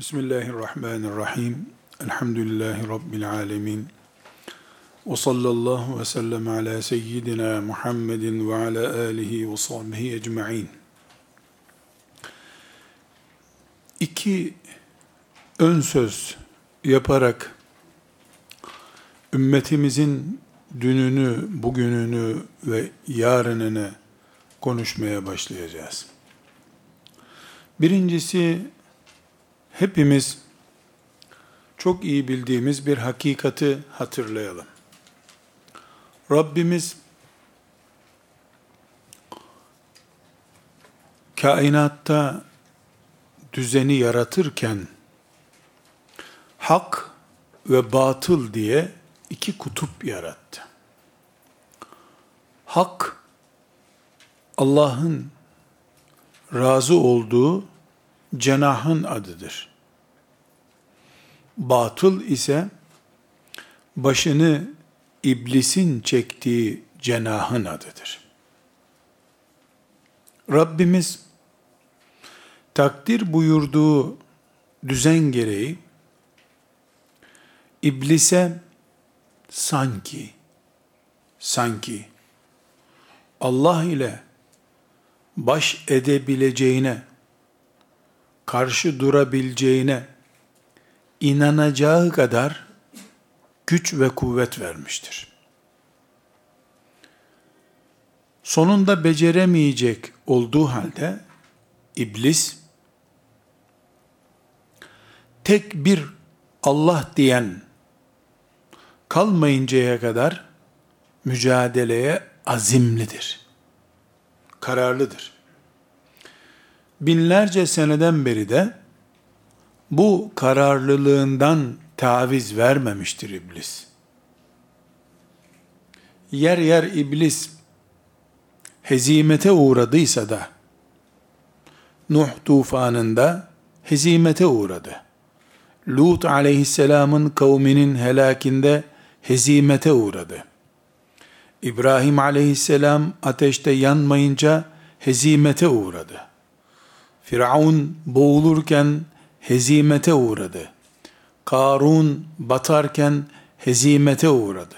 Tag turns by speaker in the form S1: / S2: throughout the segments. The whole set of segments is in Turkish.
S1: Bismillahirrahmanirrahim. Elhamdülillahi Rabbil alemin. Ve sallallahu ve sellem ala seyyidina Muhammedin ve ala alihi ve sahbihi ecma'in. İki ön söz yaparak ümmetimizin dününü, bugününü ve yarınını konuşmaya başlayacağız. Birincisi hepimiz çok iyi bildiğimiz bir hakikati hatırlayalım. Rabbimiz kainatta düzeni yaratırken hak ve batıl diye iki kutup yarattı. Hak Allah'ın razı olduğu cenahın adıdır. Batıl ise başını iblisin çektiği cenahın adıdır. Rabbimiz takdir buyurduğu düzen gereği iblise sanki sanki Allah ile baş edebileceğine karşı durabileceğine inanacağı kadar güç ve kuvvet vermiştir. Sonunda beceremeyecek olduğu halde iblis tek bir Allah diyen kalmayıncaya kadar mücadeleye azimlidir. Kararlıdır. Binlerce seneden beri de bu kararlılığından taviz vermemiştir iblis. Yer yer iblis hezimete uğradıysa da Nuh tufanında hezimete uğradı. Lut aleyhisselamın kavminin helakinde hezimete uğradı. İbrahim aleyhisselam ateşte yanmayınca hezimete uğradı. Firavun boğulurken hezimete uğradı. Karun batarken hezimete uğradı.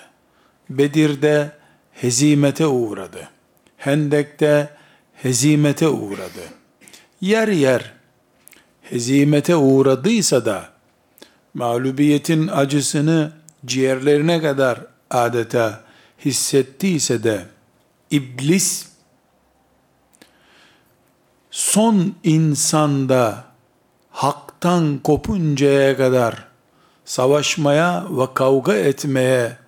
S1: Bedir'de hezimete uğradı. Hendek'te hezimete uğradı. Yer yer hezimete uğradıysa da mağlubiyetin acısını ciğerlerine kadar adeta hissettiyse de iblis son insanda haktan kopuncaya kadar savaşmaya ve kavga etmeye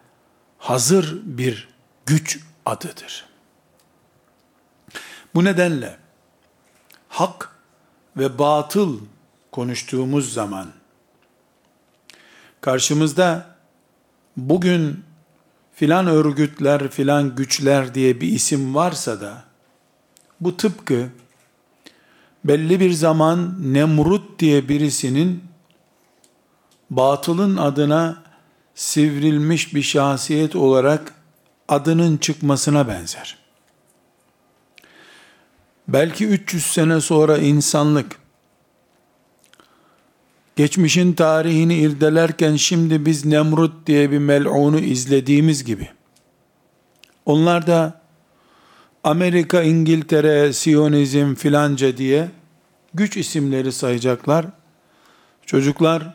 S1: hazır bir güç adıdır. Bu nedenle hak ve batıl konuştuğumuz zaman karşımızda bugün filan örgütler, filan güçler diye bir isim varsa da bu tıpkı belli bir zaman Nemrut diye birisinin batılın adına sivrilmiş bir şahsiyet olarak adının çıkmasına benzer. Belki 300 sene sonra insanlık geçmişin tarihini irdelerken şimdi biz Nemrut diye bir mel'unu izlediğimiz gibi onlar da Amerika, İngiltere, Siyonizm filanca diye güç isimleri sayacaklar. Çocuklar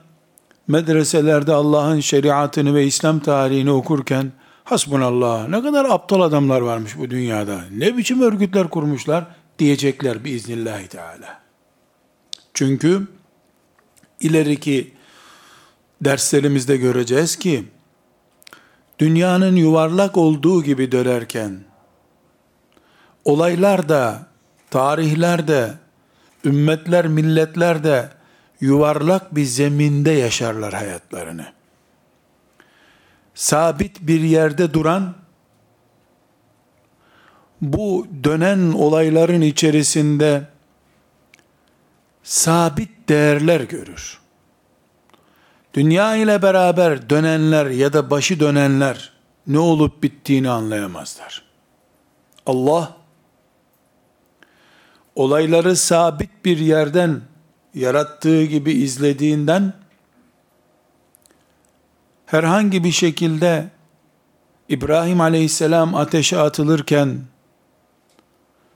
S1: medreselerde Allah'ın şeriatını ve İslam tarihini okurken hasbunallah ne kadar aptal adamlar varmış bu dünyada. Ne biçim örgütler kurmuşlar diyecekler biiznillahü teala. Çünkü ileriki derslerimizde göreceğiz ki dünyanın yuvarlak olduğu gibi dönerken olaylar da tarihler de ümmetler milletler de yuvarlak bir zeminde yaşarlar hayatlarını. Sabit bir yerde duran bu dönen olayların içerisinde sabit değerler görür. Dünya ile beraber dönenler ya da başı dönenler ne olup bittiğini anlayamazlar. Allah olayları sabit bir yerden yarattığı gibi izlediğinden herhangi bir şekilde İbrahim aleyhisselam ateşe atılırken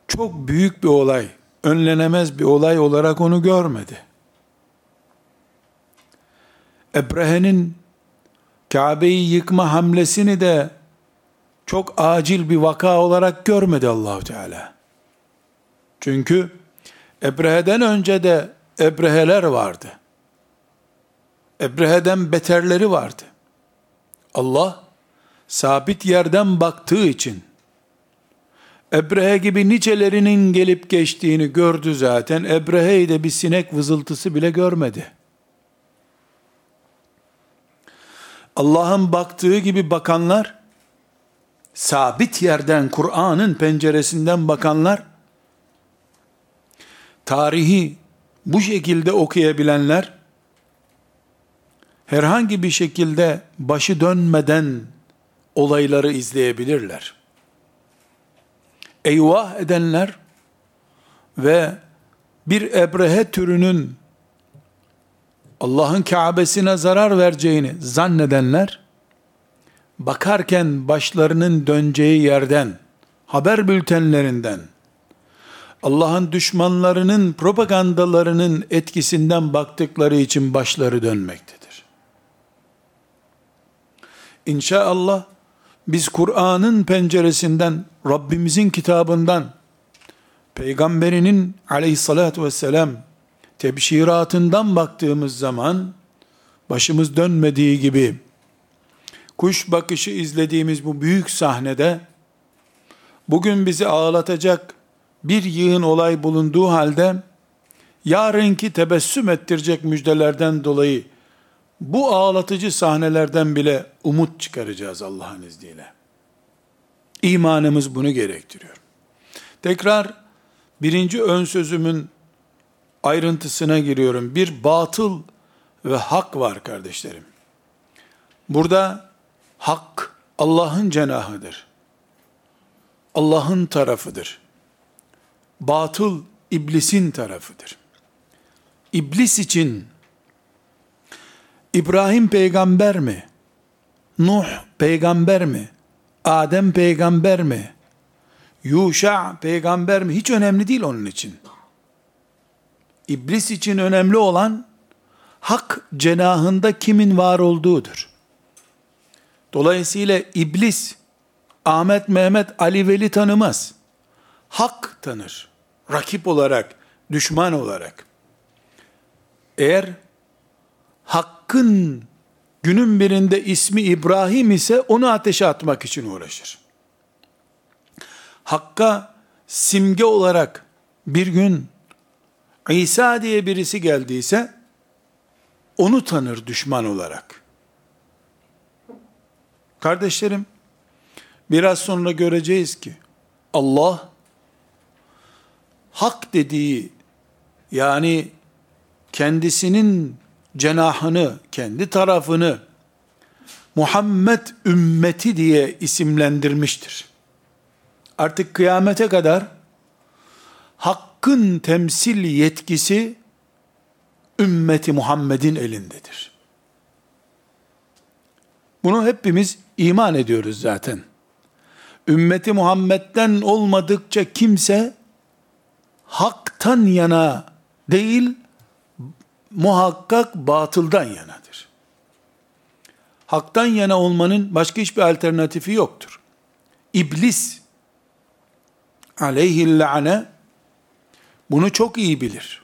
S1: çok büyük bir olay, önlenemez bir olay olarak onu görmedi. Ebrehe'nin Kabe'yi yıkma hamlesini de çok acil bir vaka olarak görmedi Allahu Teala. Çünkü Ebrehe'den önce de Ebreheler vardı. Ebrehe'den beterleri vardı. Allah sabit yerden baktığı için Ebrehe gibi nicelerinin gelip geçtiğini gördü zaten. Ebrehe'yi de bir sinek vızıltısı bile görmedi. Allah'ın baktığı gibi bakanlar, sabit yerden, Kur'an'ın penceresinden bakanlar, tarihi bu şekilde okuyabilenler, herhangi bir şekilde başı dönmeden olayları izleyebilirler. Eyvah edenler ve bir ebrehe türünün Allah'ın Kabe'sine zarar vereceğini zannedenler, bakarken başlarının döneceği yerden, haber bültenlerinden, Allah'ın düşmanlarının propagandalarının etkisinden baktıkları için başları dönmektedir. İnşallah biz Kur'an'ın penceresinden, Rabbimizin kitabından, Peygamberinin aleyhissalatü vesselam tebşiratından baktığımız zaman, başımız dönmediği gibi, kuş bakışı izlediğimiz bu büyük sahnede, bugün bizi ağlatacak bir yığın olay bulunduğu halde, yarınki tebessüm ettirecek müjdelerden dolayı, bu ağlatıcı sahnelerden bile umut çıkaracağız Allah'ın izniyle. İmanımız bunu gerektiriyor. Tekrar birinci ön sözümün ayrıntısına giriyorum. Bir batıl ve hak var kardeşlerim. Burada hak Allah'ın cenahıdır. Allah'ın tarafıdır. Batıl iblisin tarafıdır. İblis için İbrahim peygamber mi? Nuh peygamber mi? Adem peygamber mi? Yuşa peygamber mi? Hiç önemli değil onun için. İblis için önemli olan hak cenahında kimin var olduğudur. Dolayısıyla iblis Ahmet, Mehmet, Ali Veli tanımaz. Hak tanır. Rakip olarak, düşman olarak. Eğer Hakk'ın günün birinde ismi İbrahim ise onu ateşe atmak için uğraşır. Hakka simge olarak bir gün İsa diye birisi geldiyse onu tanır düşman olarak. Kardeşlerim, biraz sonra göreceğiz ki Allah hak dediği yani kendisinin cenahını, kendi tarafını Muhammed ümmeti diye isimlendirmiştir. Artık kıyamete kadar hakkın temsil yetkisi ümmeti Muhammed'in elindedir. Bunu hepimiz iman ediyoruz zaten. Ümmeti Muhammed'den olmadıkça kimse haktan yana değil, muhakkak batıldan yanadır. Haktan yana olmanın başka hiçbir alternatifi yoktur. İblis aleyhillâne bunu çok iyi bilir.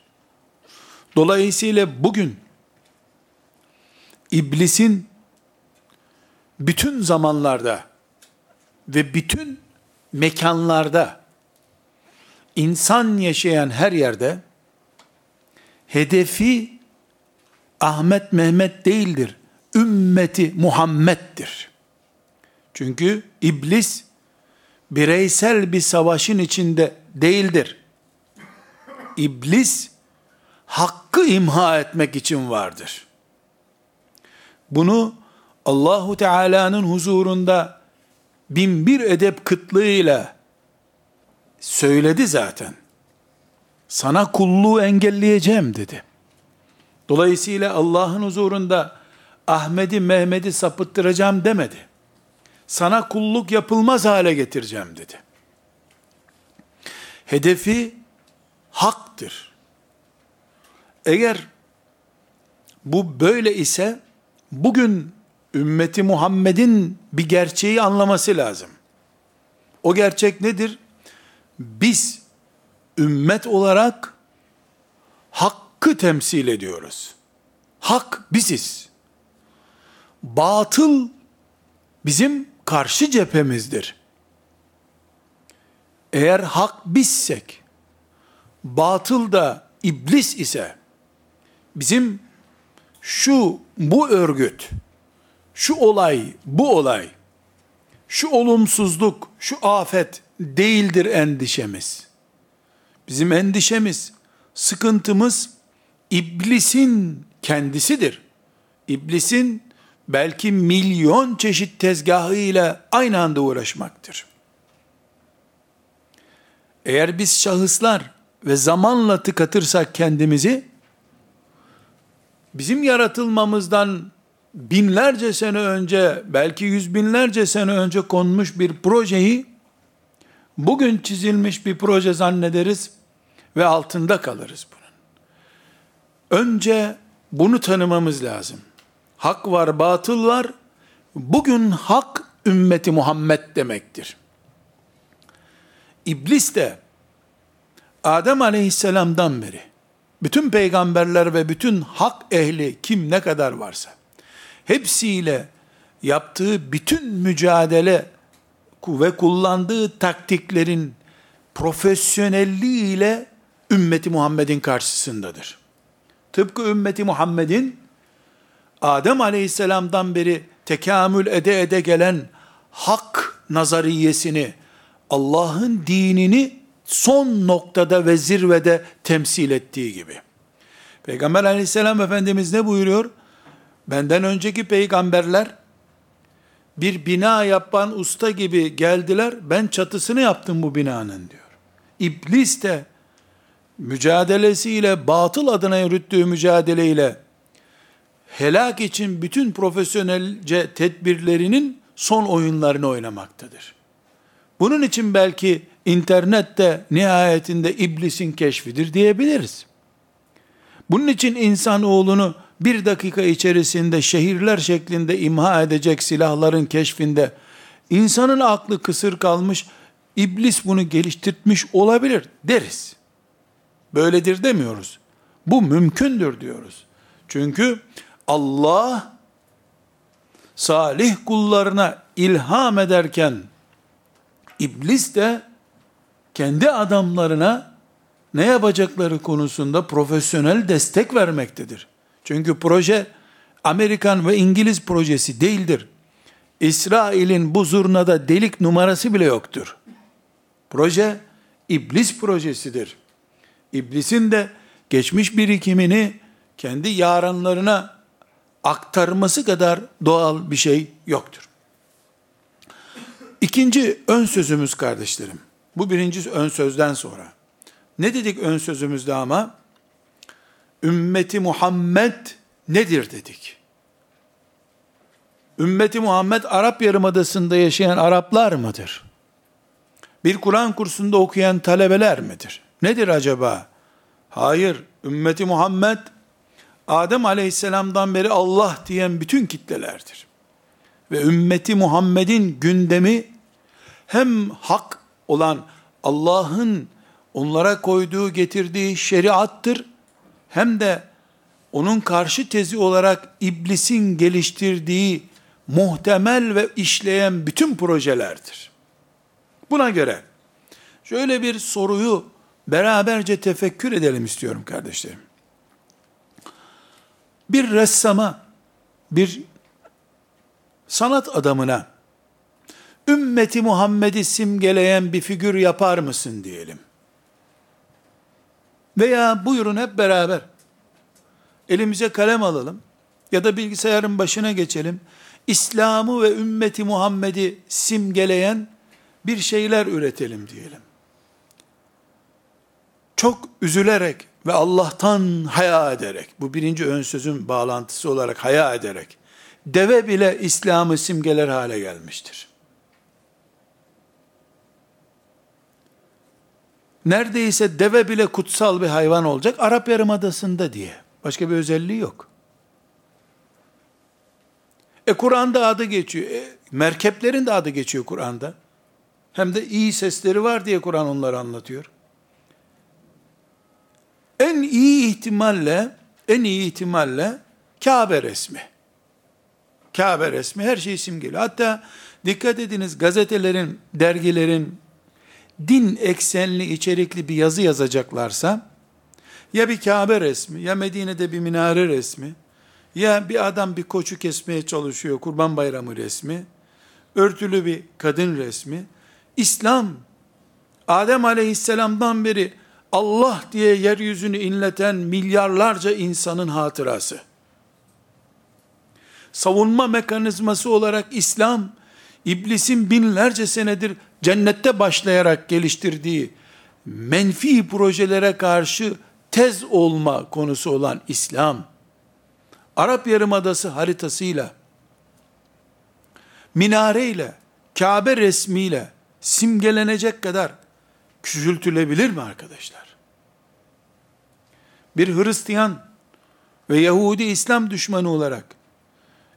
S1: Dolayısıyla bugün iblisin bütün zamanlarda ve bütün mekanlarda insan yaşayan her yerde hedefi Ahmet Mehmet değildir. Ümmeti Muhammed'dir. Çünkü iblis bireysel bir savaşın içinde değildir. İblis hakkı imha etmek için vardır. Bunu Allahu Teala'nın huzurunda bin bir edep kıtlığıyla söyledi zaten. Sana kulluğu engelleyeceğim dedi. Dolayısıyla Allah'ın huzurunda Ahmet'i Mehmet'i sapıttıracağım demedi. Sana kulluk yapılmaz hale getireceğim dedi. Hedefi haktır. Eğer bu böyle ise bugün ümmeti Muhammed'in bir gerçeği anlaması lazım. O gerçek nedir? Biz ümmet olarak hakkı temsil ediyoruz. Hak biziz. Batıl bizim karşı cephemizdir. Eğer hak bizsek, batıl da iblis ise, bizim şu, bu örgüt, şu olay, bu olay, şu olumsuzluk, şu afet değildir endişemiz. Bizim endişemiz, sıkıntımız iblisin kendisidir. İblisin belki milyon çeşit tezgahı ile aynı anda uğraşmaktır. Eğer biz şahıslar ve zamanla tıkatırsak kendimizi, bizim yaratılmamızdan binlerce sene önce, belki yüz binlerce sene önce konmuş bir projeyi, bugün çizilmiş bir proje zannederiz ve altında kalırız bunun. Önce bunu tanımamız lazım. Hak var, batıl var. Bugün hak ümmeti Muhammed demektir. İblis de Adem aleyhisselamdan beri bütün peygamberler ve bütün hak ehli kim ne kadar varsa hepsiyle yaptığı bütün mücadele ve kullandığı taktiklerin profesyonelliğiyle ümmeti Muhammed'in karşısındadır. Tıpkı ümmeti Muhammed'in Adem aleyhisselamdan beri tekamül ede ede gelen hak nazariyesini, Allah'ın dinini son noktada ve zirvede temsil ettiği gibi. Peygamber aleyhisselam Efendimiz ne buyuruyor? Benden önceki peygamberler bir bina yapan usta gibi geldiler. Ben çatısını yaptım bu binanın diyor. İblis de mücadelesiyle batıl adına yürüttüğü mücadeleyle helak için bütün profesyonelce tedbirlerinin son oyunlarını oynamaktadır. Bunun için belki internette nihayetinde iblisin keşfidir diyebiliriz. Bunun için insan oğlunu bir dakika içerisinde şehirler şeklinde imha edecek silahların keşfinde insanın aklı kısır kalmış, iblis bunu geliştirmiş olabilir deriz. Böyledir demiyoruz. Bu mümkündür diyoruz. Çünkü Allah salih kullarına ilham ederken iblis de kendi adamlarına ne yapacakları konusunda profesyonel destek vermektedir. Çünkü proje Amerikan ve İngiliz projesi değildir. İsrail'in bu zurnada delik numarası bile yoktur. Proje iblis projesidir. İblisin de geçmiş birikimini kendi yaranlarına aktarması kadar doğal bir şey yoktur. İkinci ön sözümüz kardeşlerim. Bu birinci ön sözden sonra. Ne dedik ön sözümüzde ama? Ümmeti Muhammed nedir dedik. Ümmeti Muhammed Arap Yarımadası'nda yaşayan Araplar mıdır? Bir Kur'an kursunda okuyan talebeler midir? Nedir acaba? Hayır, ümmeti Muhammed Adem aleyhisselamdan beri Allah diyen bütün kitlelerdir. Ve ümmeti Muhammed'in gündemi hem hak olan Allah'ın onlara koyduğu, getirdiği şeriattır, hem de onun karşı tezi olarak iblisin geliştirdiği muhtemel ve işleyen bütün projelerdir. Buna göre şöyle bir soruyu beraberce tefekkür edelim istiyorum kardeşlerim. Bir ressama, bir sanat adamına ümmeti Muhammed'i simgeleyen bir figür yapar mısın diyelim. Veya buyurun hep beraber elimize kalem alalım ya da bilgisayarın başına geçelim. İslam'ı ve ümmeti Muhammed'i simgeleyen bir şeyler üretelim diyelim. Çok üzülerek ve Allah'tan haya ederek, bu birinci ön sözün bağlantısı olarak haya ederek, deve bile İslam'ı simgeler hale gelmiştir. Neredeyse deve bile kutsal bir hayvan olacak Arap Yarımadası'nda diye. Başka bir özelliği yok. E Kur'an'da adı geçiyor. E, merkeplerin de adı geçiyor Kur'an'da. Hem de iyi sesleri var diye Kur'an onları anlatıyor. En iyi ihtimalle, en iyi ihtimalle Kabe resmi. Kabe resmi her şeyi simgeliyor. Hatta dikkat ediniz gazetelerin, dergilerin din eksenli içerikli bir yazı yazacaklarsa ya bir Kabe resmi, ya Medine'de bir minare resmi, ya bir adam bir koçu kesmeye çalışıyor, kurban bayramı resmi, örtülü bir kadın resmi. İslam, Adem aleyhisselamdan beri Allah diye yeryüzünü inleten milyarlarca insanın hatırası. Savunma mekanizması olarak İslam, iblisin binlerce senedir cennette başlayarak geliştirdiği menfi projelere karşı tez olma konusu olan İslam, Arap Yarımadası haritasıyla, minareyle, Kabe resmiyle simgelenecek kadar küçültülebilir mi arkadaşlar? Bir Hristiyan ve Yahudi İslam düşmanı olarak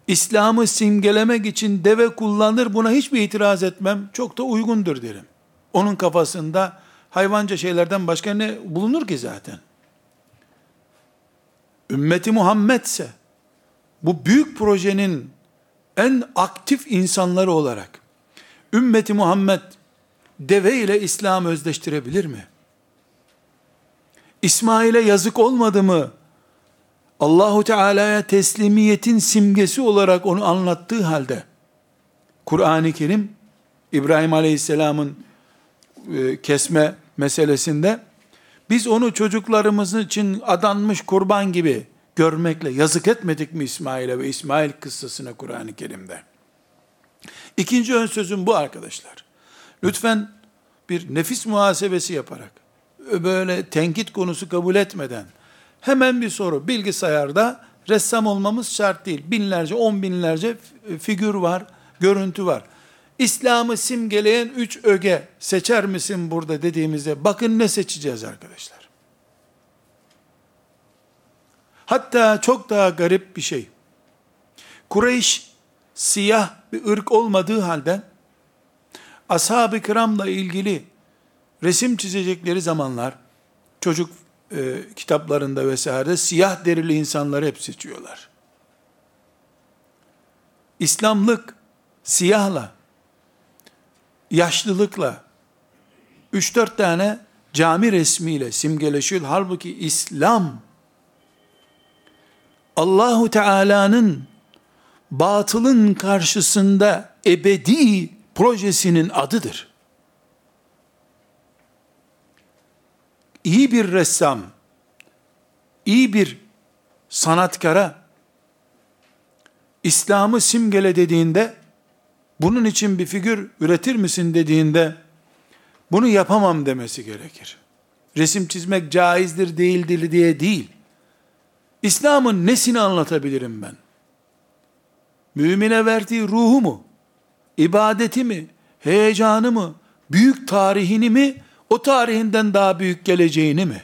S1: İslam'ı simgelemek için deve kullanır buna hiçbir itiraz etmem. Çok da uygundur derim. Onun kafasında hayvanca şeylerden başka ne bulunur ki zaten? Ümmeti Muhammed ise bu büyük projenin en aktif insanları olarak ümmeti Muhammed deve ile İslam özdeştirebilir mi? İsmail'e yazık olmadı mı? Allahu Teala'ya teslimiyetin simgesi olarak onu anlattığı halde Kur'an-ı Kerim İbrahim Aleyhisselam'ın e, kesme meselesinde biz onu çocuklarımız için adanmış kurban gibi görmekle yazık etmedik mi İsmail'e ve İsmail kıssasına Kur'an-ı Kerim'de? İkinci ön sözüm bu arkadaşlar. Lütfen bir nefis muhasebesi yaparak, böyle tenkit konusu kabul etmeden, hemen bir soru, bilgisayarda ressam olmamız şart değil. Binlerce, on binlerce figür var, görüntü var. İslam'ı simgeleyen üç öge seçer misin burada dediğimizde bakın ne seçeceğiz arkadaşlar. Hatta çok daha garip bir şey. Kureyş siyah bir ırk olmadığı halde ashab-ı kiramla ilgili resim çizecekleri zamanlar çocuk e, kitaplarında vesaire siyah derili insanları hep seçiyorlar. İslamlık siyahla, yaşlılıkla, 3-4 tane cami resmiyle simgeleşiyor. Halbuki İslam, Allahu Teala'nın batılın karşısında ebedi projesinin adıdır. İyi bir ressam, iyi bir sanatkara İslam'ı simgele dediğinde bunun için bir figür üretir misin dediğinde bunu yapamam demesi gerekir. Resim çizmek caizdir değildir diye değil. İslam'ın nesini anlatabilirim ben? Mümine verdiği ruhu mu? ibadeti mi? Heyecanı mı? Büyük tarihini mi? O tarihinden daha büyük geleceğini mi?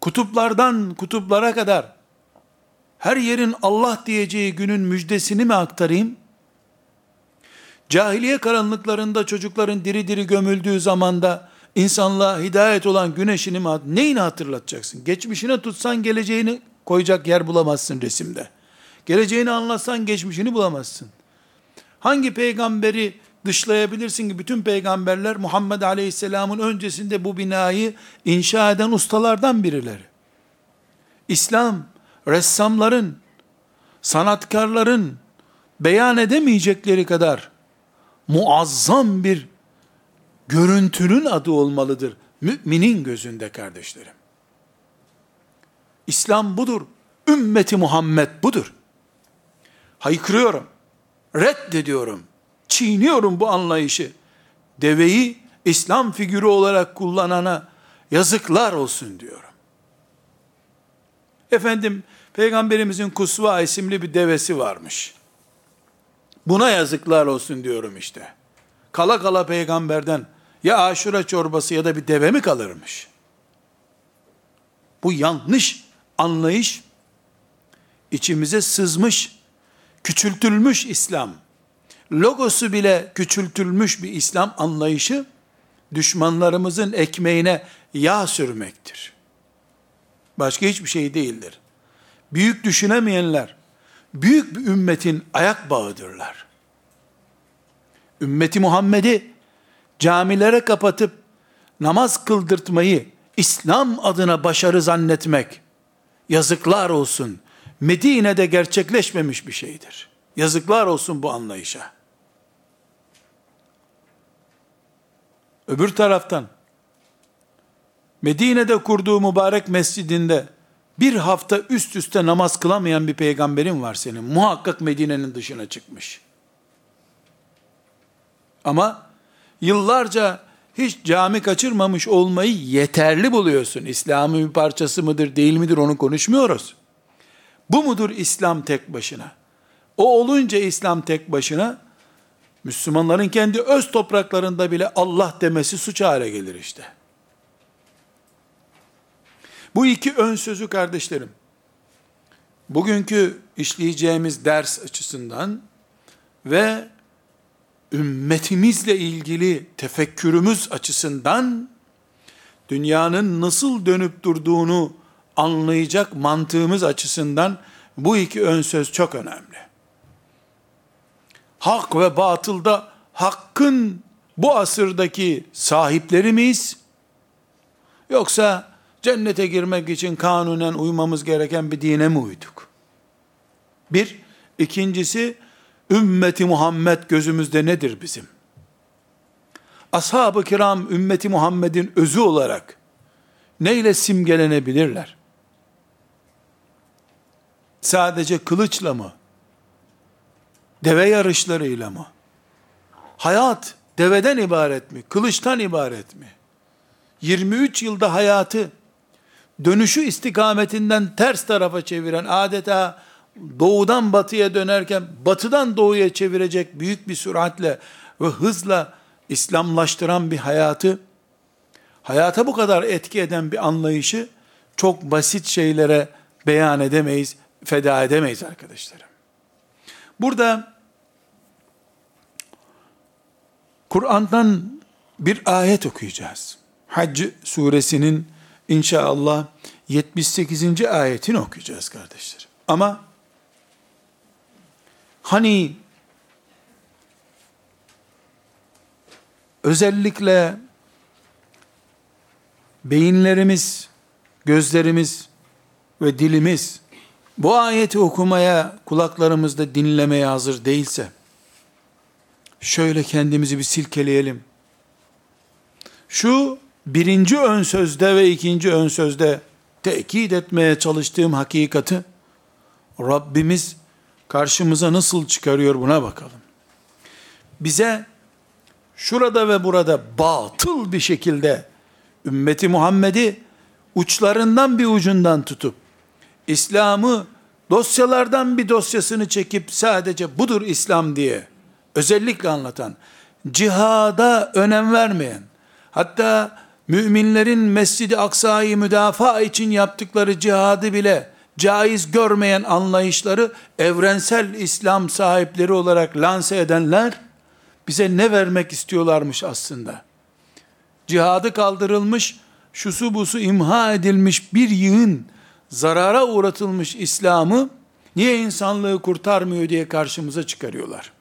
S1: Kutuplardan kutuplara kadar her yerin Allah diyeceği günün müjdesini mi aktarayım? Cahiliye karanlıklarında çocukların diri diri gömüldüğü zamanda insanlığa hidayet olan güneşini mi neyini hatırlatacaksın? Geçmişine tutsan geleceğini koyacak yer bulamazsın resimde. Geleceğini anlatsan geçmişini bulamazsın. Hangi peygamberi dışlayabilirsin ki bütün peygamberler Muhammed Aleyhisselam'ın öncesinde bu binayı inşa eden ustalardan birileri. İslam ressamların, sanatkarların beyan edemeyecekleri kadar muazzam bir görüntünün adı olmalıdır. Müminin gözünde kardeşlerim. İslam budur. Ümmeti Muhammed budur. Haykırıyorum. Reddediyorum. Çiğniyorum bu anlayışı. Deveyi İslam figürü olarak kullanana yazıklar olsun diyorum. Efendim, Peygamberimizin Kusva isimli bir devesi varmış. Buna yazıklar olsun diyorum işte. Kala kala peygamberden ya aşure çorbası ya da bir deve mi kalırmış? Bu yanlış anlayış içimize sızmış, küçültülmüş İslam. Logosu bile küçültülmüş bir İslam anlayışı düşmanlarımızın ekmeğine yağ sürmektir. Başka hiçbir şey değildir. Büyük düşünemeyenler, büyük bir ümmetin ayak bağıdırlar. Ümmeti Muhammed'i camilere kapatıp namaz kıldırtmayı İslam adına başarı zannetmek yazıklar olsun. Medine'de gerçekleşmemiş bir şeydir. Yazıklar olsun bu anlayışa. Öbür taraftan Medine'de kurduğu mübarek mescidinde bir hafta üst üste namaz kılamayan bir peygamberin var senin. Muhakkak Medine'nin dışına çıkmış. Ama yıllarca hiç cami kaçırmamış olmayı yeterli buluyorsun. İslam'ın bir parçası mıdır değil midir onu konuşmuyoruz. Bu mudur İslam tek başına? O olunca İslam tek başına, Müslümanların kendi öz topraklarında bile Allah demesi suç hale gelir işte. Bu iki ön sözü kardeşlerim, bugünkü işleyeceğimiz ders açısından ve ümmetimizle ilgili tefekkürümüz açısından dünyanın nasıl dönüp durduğunu anlayacak mantığımız açısından bu iki ön söz çok önemli. Hak ve batılda hakkın bu asırdaki sahipleri miyiz? Yoksa cennete girmek için kanunen uymamız gereken bir dine mi uyduk? Bir, ikincisi ümmeti Muhammed gözümüzde nedir bizim? Ashab-ı kiram ümmeti Muhammed'in özü olarak neyle simgelenebilirler? Sadece kılıçla mı? Deve yarışlarıyla mı? Hayat deveden ibaret mi? Kılıçtan ibaret mi? 23 yılda hayatı dönüşü istikametinden ters tarafa çeviren adeta doğudan batıya dönerken batıdan doğuya çevirecek büyük bir süratle ve hızla İslamlaştıran bir hayatı hayata bu kadar etki eden bir anlayışı çok basit şeylere beyan edemeyiz, feda edemeyiz arkadaşlarım. Burada Kur'an'dan bir ayet okuyacağız. Hac suresinin inşallah 78. ayetini okuyacağız kardeşlerim. Ama hani özellikle beyinlerimiz, gözlerimiz ve dilimiz bu ayeti okumaya, kulaklarımızda dinlemeye hazır değilse, şöyle kendimizi bir silkeleyelim. Şu birinci ön sözde ve ikinci ön sözde tekit etmeye çalıştığım hakikati, Rabbimiz karşımıza nasıl çıkarıyor buna bakalım. Bize şurada ve burada batıl bir şekilde ümmeti Muhammed'i uçlarından bir ucundan tutup İslam'ı dosyalardan bir dosyasını çekip sadece budur İslam diye özellikle anlatan, cihada önem vermeyen, hatta müminlerin Mescid-i Aksa'yı müdafaa için yaptıkları cihadı bile caiz görmeyen anlayışları evrensel İslam sahipleri olarak lanse edenler bize ne vermek istiyorlarmış aslında? Cihadı kaldırılmış, şusu busu imha edilmiş bir yığın zarara uğratılmış İslam'ı niye insanlığı kurtarmıyor diye karşımıza çıkarıyorlar.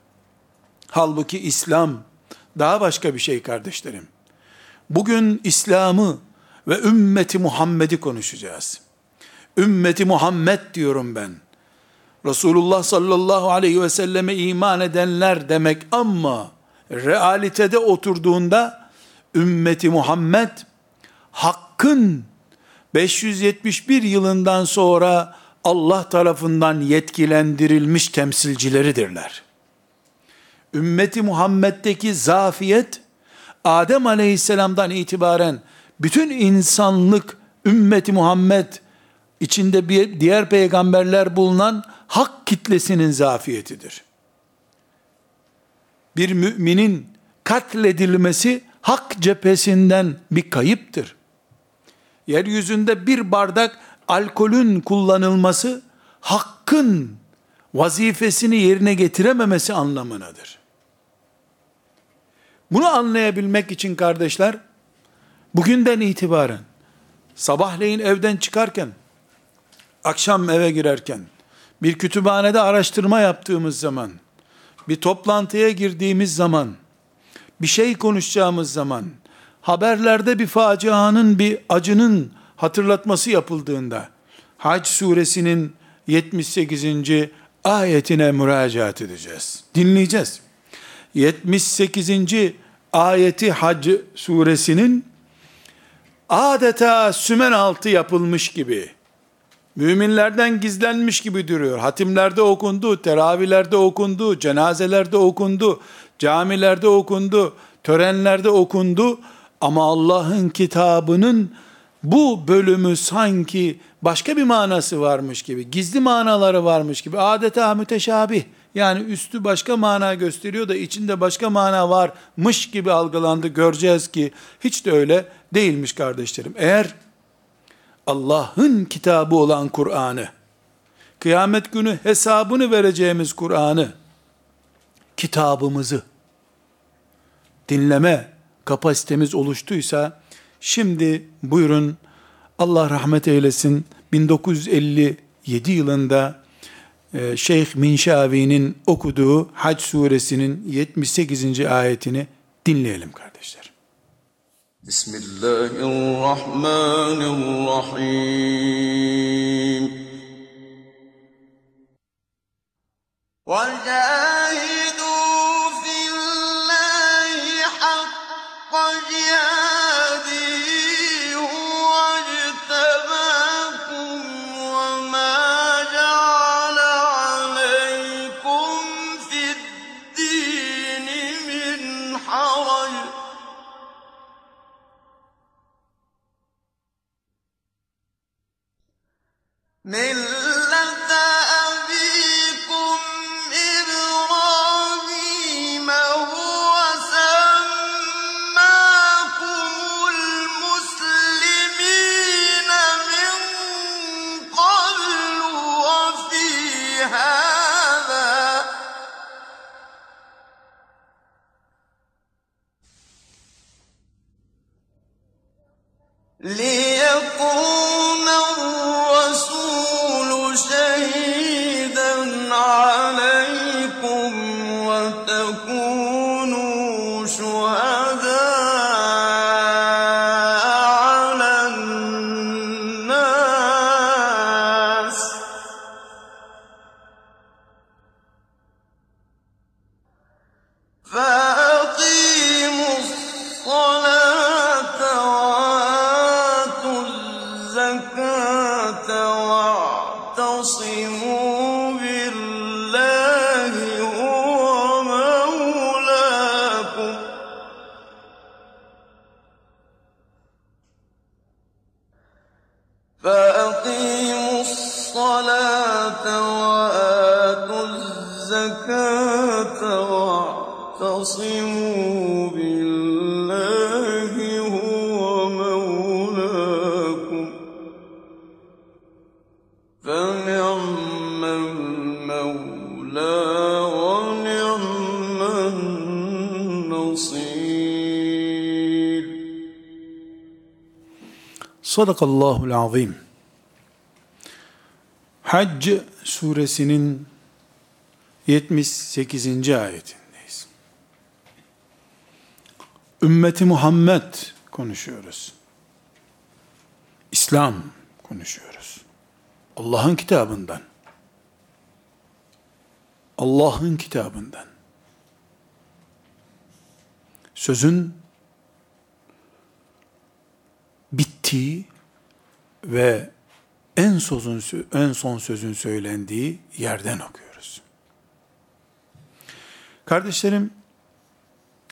S1: Halbuki İslam daha başka bir şey kardeşlerim. Bugün İslam'ı ve ümmeti Muhammed'i konuşacağız. Ümmeti Muhammed diyorum ben. Resulullah sallallahu aleyhi ve selleme iman edenler demek ama realitede oturduğunda ümmeti Muhammed hakkın 571 yılından sonra Allah tarafından yetkilendirilmiş temsilcileridirler. Ümmeti Muhammed'deki zafiyet Adem Aleyhisselam'dan itibaren bütün insanlık ümmeti Muhammed içinde bir diğer peygamberler bulunan hak kitlesinin zafiyetidir. Bir müminin katledilmesi hak cephesinden bir kayıptır. Yeryüzünde bir bardak alkolün kullanılması hakkın vazifesini yerine getirememesi anlamınadır. Bunu anlayabilmek için kardeşler, bugünden itibaren sabahleyin evden çıkarken, akşam eve girerken, bir kütüphanede araştırma yaptığımız zaman, bir toplantıya girdiğimiz zaman, bir şey konuşacağımız zaman, haberlerde bir facianın, bir acının hatırlatması yapıldığında, Hac suresinin 78. ayetine müracaat edeceğiz. Dinleyeceğiz. 78. ayeti Hac suresinin adeta sümen altı yapılmış gibi, müminlerden gizlenmiş gibi duruyor. Hatimlerde okundu, teravihlerde okundu, cenazelerde okundu, camilerde okundu, törenlerde okundu. Ama Allah'ın kitabının bu bölümü sanki başka bir manası varmış gibi, gizli manaları varmış gibi, adeta müteşabih, yani üstü başka mana gösteriyor da içinde başka mana varmış gibi algılandı. Göreceğiz ki hiç de öyle değilmiş kardeşlerim. Eğer Allah'ın kitabı olan Kur'an'ı, kıyamet günü hesabını vereceğimiz Kur'an'ı, kitabımızı dinleme kapasitemiz oluştuysa, şimdi buyurun Allah rahmet eylesin 1957 yılında Şeyh Minşavi'nin okuduğu Hac suresinin 78. ayetini dinleyelim kardeşler.
S2: Bismillahirrahmanirrahim. وَجَاهِدُوا من
S1: Sadakallahul azim. Hac suresinin 78. ayetindeyiz. Ümmeti Muhammed konuşuyoruz. İslam konuşuyoruz. Allah'ın kitabından. Allah'ın kitabından. Sözün bittiği ve en sözün en son sözün söylendiği yerden okuyoruz. Kardeşlerim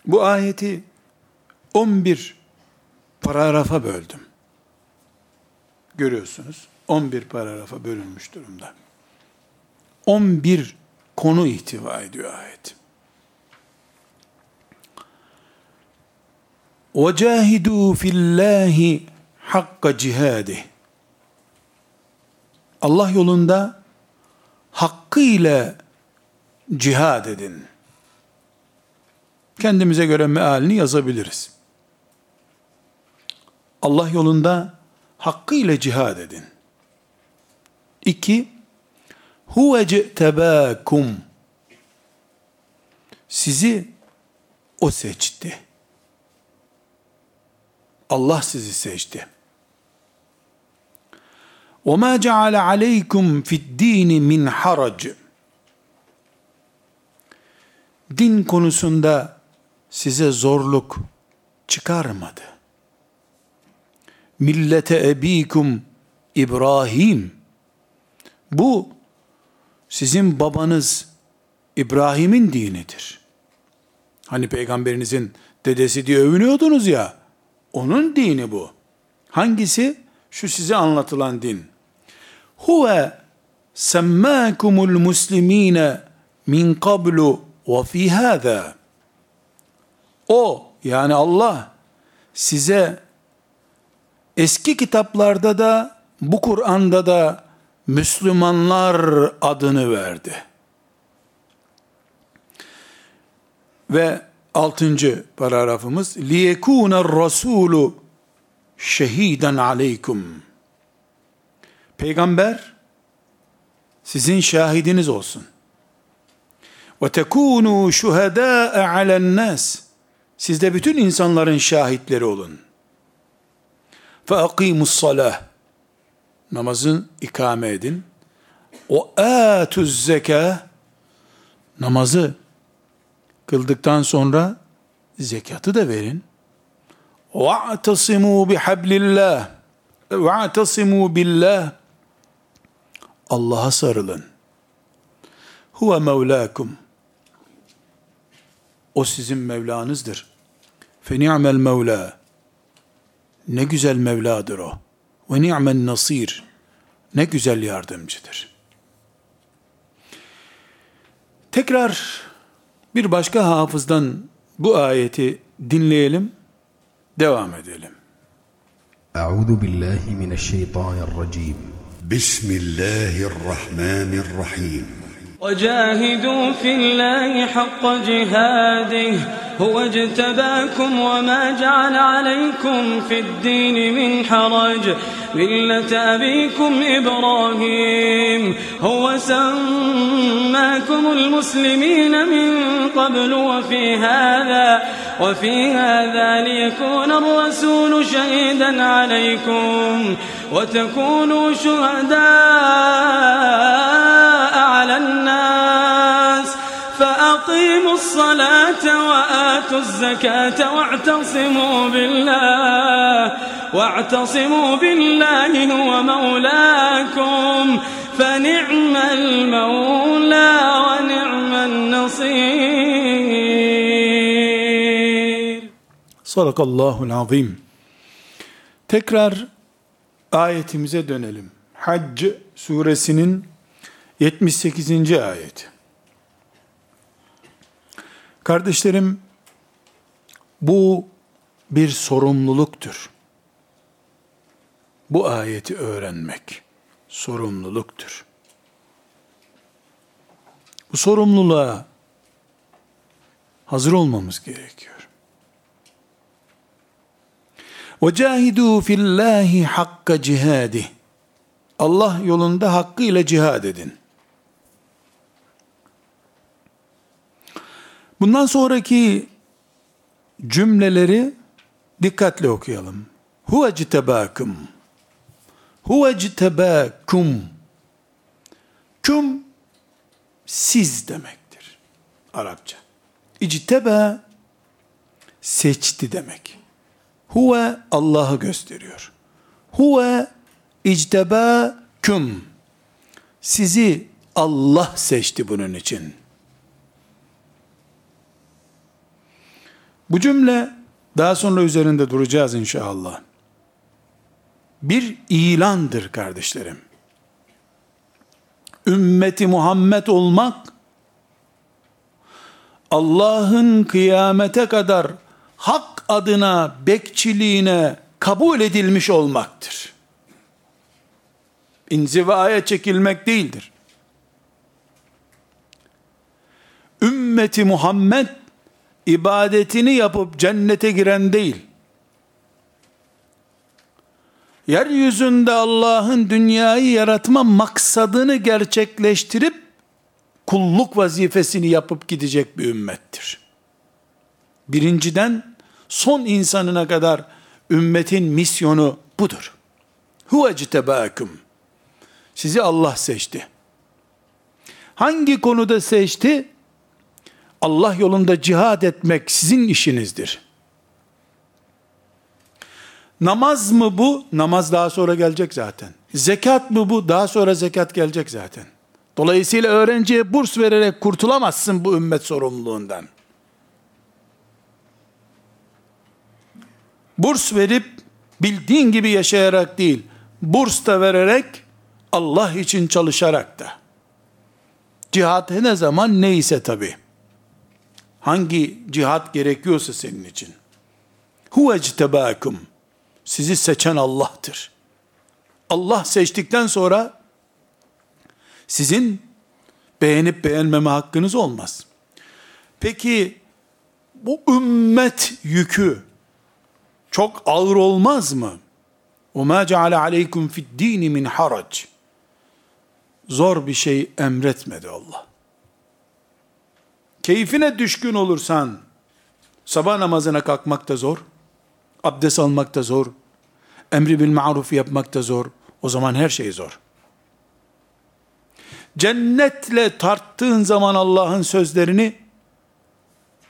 S1: bu ayeti 11 paragrafa böldüm. Görüyorsunuz 11 paragrafa bölünmüş durumda. 11 konu ihtiva ediyor ayet. وَجَاهِدُوا فِي اللّٰهِ hakka cihadi. Allah yolunda hakkıyla cihad edin. Kendimize göre mealini yazabiliriz. Allah yolunda hakkıyla cihad edin. İki, huve ce'tebâkum. Sizi o seçti. Allah sizi seçti. وَمَا جَعَلَ عَلَيْكُمْ فِي الدِّينِ مِنْ حَرَجٍ Din konusunda size zorluk çıkarmadı. Millete ebikum İbrahim bu sizin babanız İbrahim'in dinidir. Hani peygamberinizin dedesi diye övünüyordunuz ya, onun dini bu. Hangisi? Şu size anlatılan din. Huve semmâkumul muslimine min qablu ve fi hâzâ. O yani Allah size eski kitaplarda da bu Kur'an'da da Müslümanlar adını verdi. Ve altıncı paragrafımız liyekûne rasûlu şehiden aleykum. Peygamber sizin şahidiniz olsun. Ve tekûnû şuhedâe alen nas. Siz de bütün insanların şahitleri olun. Fe akimus salah. Namazın ikame edin. O atuz zeka namazı kıldıktan sonra zekatı da verin. وَاَعْتَصِمُوا بِحَبْلِ اللّٰهِ وَاَعْتَصِمُوا بِاللّٰهِ Allah'a sarılın. Huve mevlakum. O sizin Mevlanızdır. Fe ni'mel mevla. Ne güzel Mevladır o. Ve ni'men nasir. Ne güzel yardımcıdır. Tekrar bir başka hafızdan bu ayeti dinleyelim, devam edelim.
S3: Euzu billahi mineşşeytanirracim. Bismillahirrahmanirrahim.
S4: وجاهدوا في الله حق جهاده هو اجتباكم وما جعل عليكم في الدين من حرج. ملة أبيكم إبراهيم هو سماكم المسلمين من قبل وفي هذا وفي هذا ليكون الرسول شهيدا عليكم وتكونوا شهداء الناس فأقيموا الصلاة وآتوا الزكاة واعتصموا بالله واعتصموا بالله هو مولاكم فنعم المولى ونعم النصير
S1: Sadakallahul azim. Tekrar ayetimize dönelim. Hac suresinin 78. ayet. Kardeşlerim, bu bir sorumluluktur. Bu ayeti öğrenmek sorumluluktur. Bu sorumluluğa hazır olmamız gerekiyor. وَجَاهِدُوا فِي اللّٰهِ حَقَّ cihadi. Allah yolunda hakkıyla cihad edin. Bundan sonraki cümleleri dikkatle okuyalım. Huve citebâkum. Huve citebâkum. Küm siz demektir. Arapça. İcteba seçti demek. Huve Allah'ı gösteriyor. Huve ictebâküm. Sizi Allah seçti bunun için. Bu cümle Daha sonra üzerinde duracağız inşallah. Bir ilandır kardeşlerim. Ümmeti Muhammed olmak Allah'ın kıyamete kadar hak adına bekçiliğine kabul edilmiş olmaktır. İnzivaya çekilmek değildir. Ümmeti Muhammed ibadetini yapıp cennete giren değil. Yeryüzünde Allah'ın dünyayı yaratma maksadını gerçekleştirip kulluk vazifesini yapıp gidecek bir ümmettir. Birinciden son insanına kadar ümmetin misyonu budur. Huve citebâküm. Sizi Allah seçti. Hangi konuda seçti? Allah yolunda cihad etmek sizin işinizdir. Namaz mı bu? Namaz daha sonra gelecek zaten. Zekat mı bu? Daha sonra zekat gelecek zaten. Dolayısıyla öğrenciye burs vererek kurtulamazsın bu ümmet sorumluluğundan. Burs verip bildiğin gibi yaşayarak değil, burs da vererek Allah için çalışarak da. Cihat ne zaman neyse tabi Hangi cihat gerekiyorsa senin için. Huve ctebâkum. Sizi seçen Allah'tır. Allah seçtikten sonra sizin beğenip beğenmeme hakkınız olmaz. Peki bu ümmet yükü çok ağır olmaz mı? وَمَا جَعَلَ عَلَيْكُمْ فِي الدِّينِ مِنْ حَرَجٍ Zor bir şey emretmedi Allah. Keyfine düşkün olursan, sabah namazına kalkmak da zor, abdest almak da zor, emri bil maruf yapmak da zor, o zaman her şey zor. Cennetle tarttığın zaman Allah'ın sözlerini,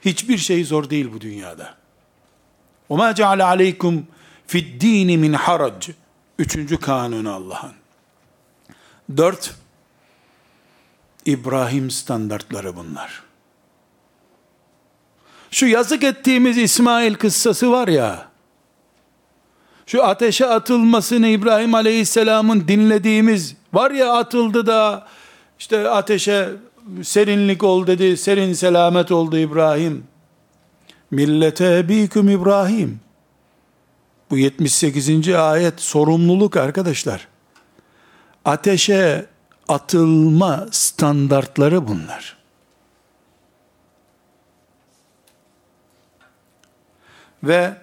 S1: hiçbir şey zor değil bu dünyada. وَمَا جَعَلَ عَلَيْكُمْ فِي الدِّينِ مِنْ حَرَجٍ Üçüncü kanunu Allah'ın. Dört, İbrahim standartları bunlar. Şu yazık ettiğimiz İsmail kıssası var ya, şu ateşe atılmasını İbrahim Aleyhisselam'ın dinlediğimiz var ya atıldı da işte ateşe serinlik ol dedi, serin selamet oldu İbrahim. Millete ebiküm İbrahim. Bu 78. ayet sorumluluk arkadaşlar. Ateşe atılma standartları bunlar. Ve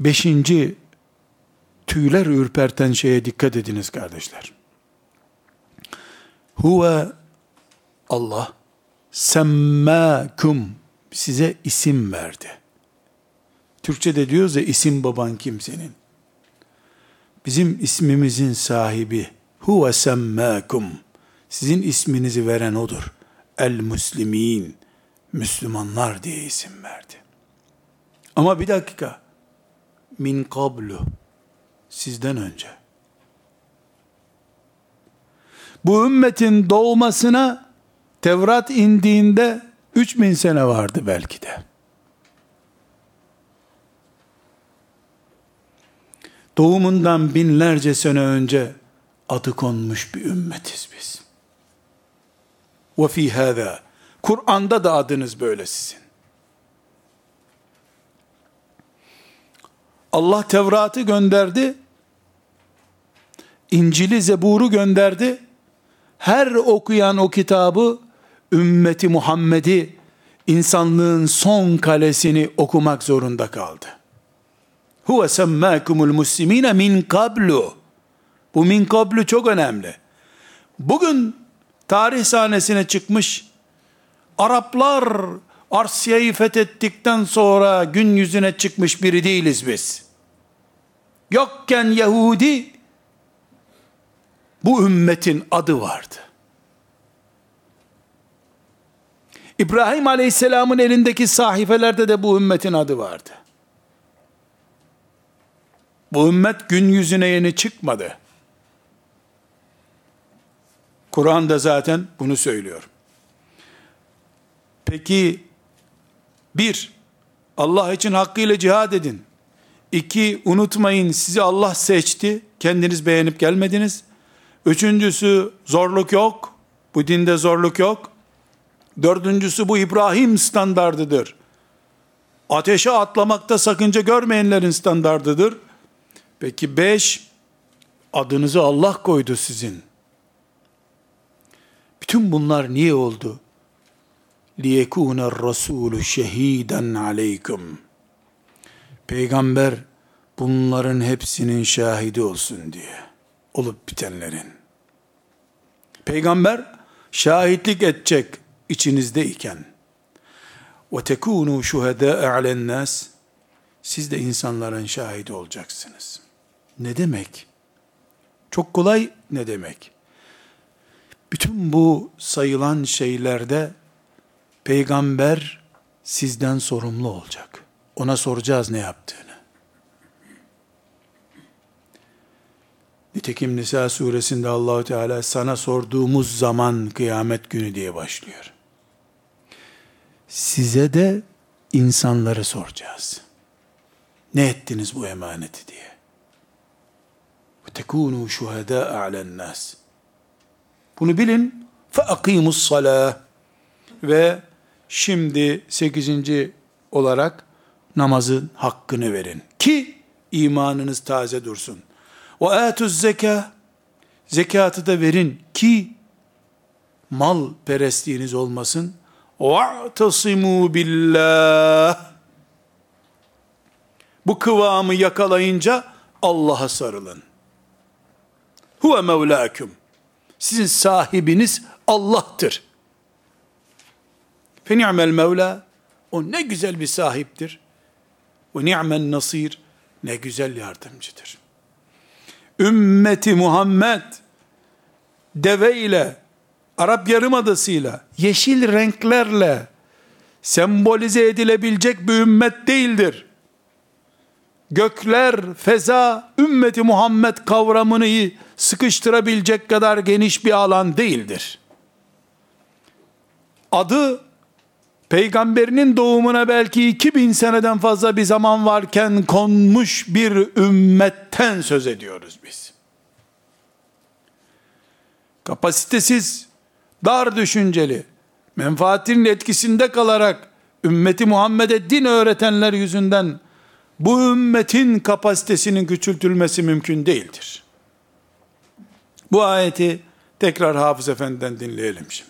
S1: beşinci tüyler ürperten şeye dikkat ediniz kardeşler. Huve Allah semmâkum size isim verdi. Türkçe'de diyoruz ya isim baban kimsenin. Bizim ismimizin sahibi huve semmâkum. Sizin isminizi veren odur. El muslimin. Müslümanlar diye isim verdi. Ama bir dakika. Min kablu. Sizden önce. Bu ümmetin doğmasına Tevrat indiğinde 3000 sene vardı belki de. Doğumundan binlerce sene önce adı konmuş bir ümmetiz biz. Ve fi. Kur'an'da da adınız böyle sizin. Allah Tevrat'ı gönderdi. İncil'i, Zebur'u gönderdi. Her okuyan o kitabı ümmeti Muhammed'i insanlığın son kalesini okumak zorunda kaldı. Huve semmâkumul muslimine min kablu. Bu min kablu çok önemli. Bugün tarih sahnesine çıkmış Araplar Arsya'yı fethettikten sonra gün yüzüne çıkmış biri değiliz biz. Yokken Yahudi bu ümmetin adı vardı. İbrahim Aleyhisselam'ın elindeki sahifelerde de bu ümmetin adı vardı. Bu ümmet gün yüzüne yeni çıkmadı. Kur'an da zaten bunu söylüyor. Peki bir Allah için hakkıyla cihad edin. İki, unutmayın sizi Allah seçti. Kendiniz beğenip gelmediniz. Üçüncüsü zorluk yok. Bu dinde zorluk yok. Dördüncüsü bu İbrahim standardıdır. Ateşe atlamakta sakınca görmeyenlerin standardıdır. Peki beş, adınızı Allah koydu sizin. Bütün bunlar niye oldu? لِيَكُونَ الرَّسُولُ شَه۪يدًا عَلَيْكُمْ Peygamber bunların hepsinin şahidi olsun diye. Olup bitenlerin. Peygamber şahitlik edecek içinizdeyken. وَتَكُونُوا شُهَدَاءَ عَلَى النَّاسِ Siz de insanların şahidi olacaksınız. Ne demek? Çok kolay ne demek? Bütün bu sayılan şeylerde Peygamber sizden sorumlu olacak. Ona soracağız ne yaptığını. Nitekim Nisa suresinde Allahu Teala sana sorduğumuz zaman kıyamet günü diye başlıyor. Size de insanları soracağız. Ne ettiniz bu emaneti diye. tekunu şuhada alen nas. Bunu bilin. Fe akimus salah ve Şimdi sekizinci olarak namazın hakkını verin. Ki imanınız taze dursun. Ve etüz zeka zekatı da verin ki mal perestliğiniz olmasın. Ve'tasimu billah bu kıvamı yakalayınca Allah'a sarılın. Huve mevlâküm. Sizin sahibiniz Allah'tır. Fe ni'mel mevla. O ne güzel bir sahiptir. Ve ni'men nasir. Ne güzel yardımcıdır. Ümmeti Muhammed deve ile Arap Yarımadası'yla yeşil renklerle sembolize edilebilecek bir ümmet değildir. Gökler, feza, ümmeti Muhammed kavramını sıkıştırabilecek kadar geniş bir alan değildir. Adı peygamberinin doğumuna belki 2000 seneden fazla bir zaman varken konmuş bir ümmetten söz ediyoruz biz. Kapasitesiz, dar düşünceli, menfaatinin etkisinde kalarak ümmeti Muhammed'e din öğretenler yüzünden bu ümmetin kapasitesinin küçültülmesi mümkün değildir. Bu ayeti tekrar Hafız Efendi'den dinleyelim şimdi.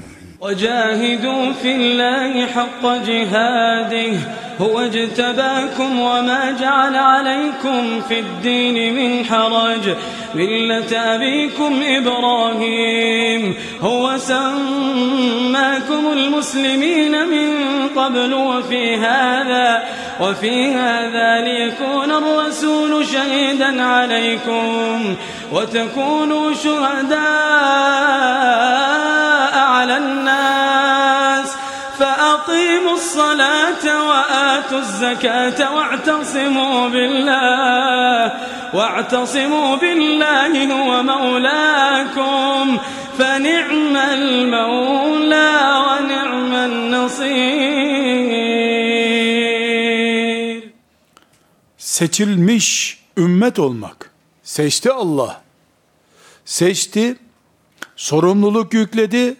S4: وجاهدوا في الله حق جهاده هو اجتباكم وما جعل عليكم في الدين من حرج. ملة أبيكم إبراهيم هو سماكم المسلمين من قبل وفي هذا وفي هذا ليكون الرسول شهيدا عليكم وتكونوا شهداء الصلاة وآتوا الزكاة واعتصموا بالله واعتصموا بالله هو مولاكم فنعم المولى ونعم النصير
S1: Seçilmiş ümmet olmak. Seçti Allah. Seçti, sorumluluk yükledi.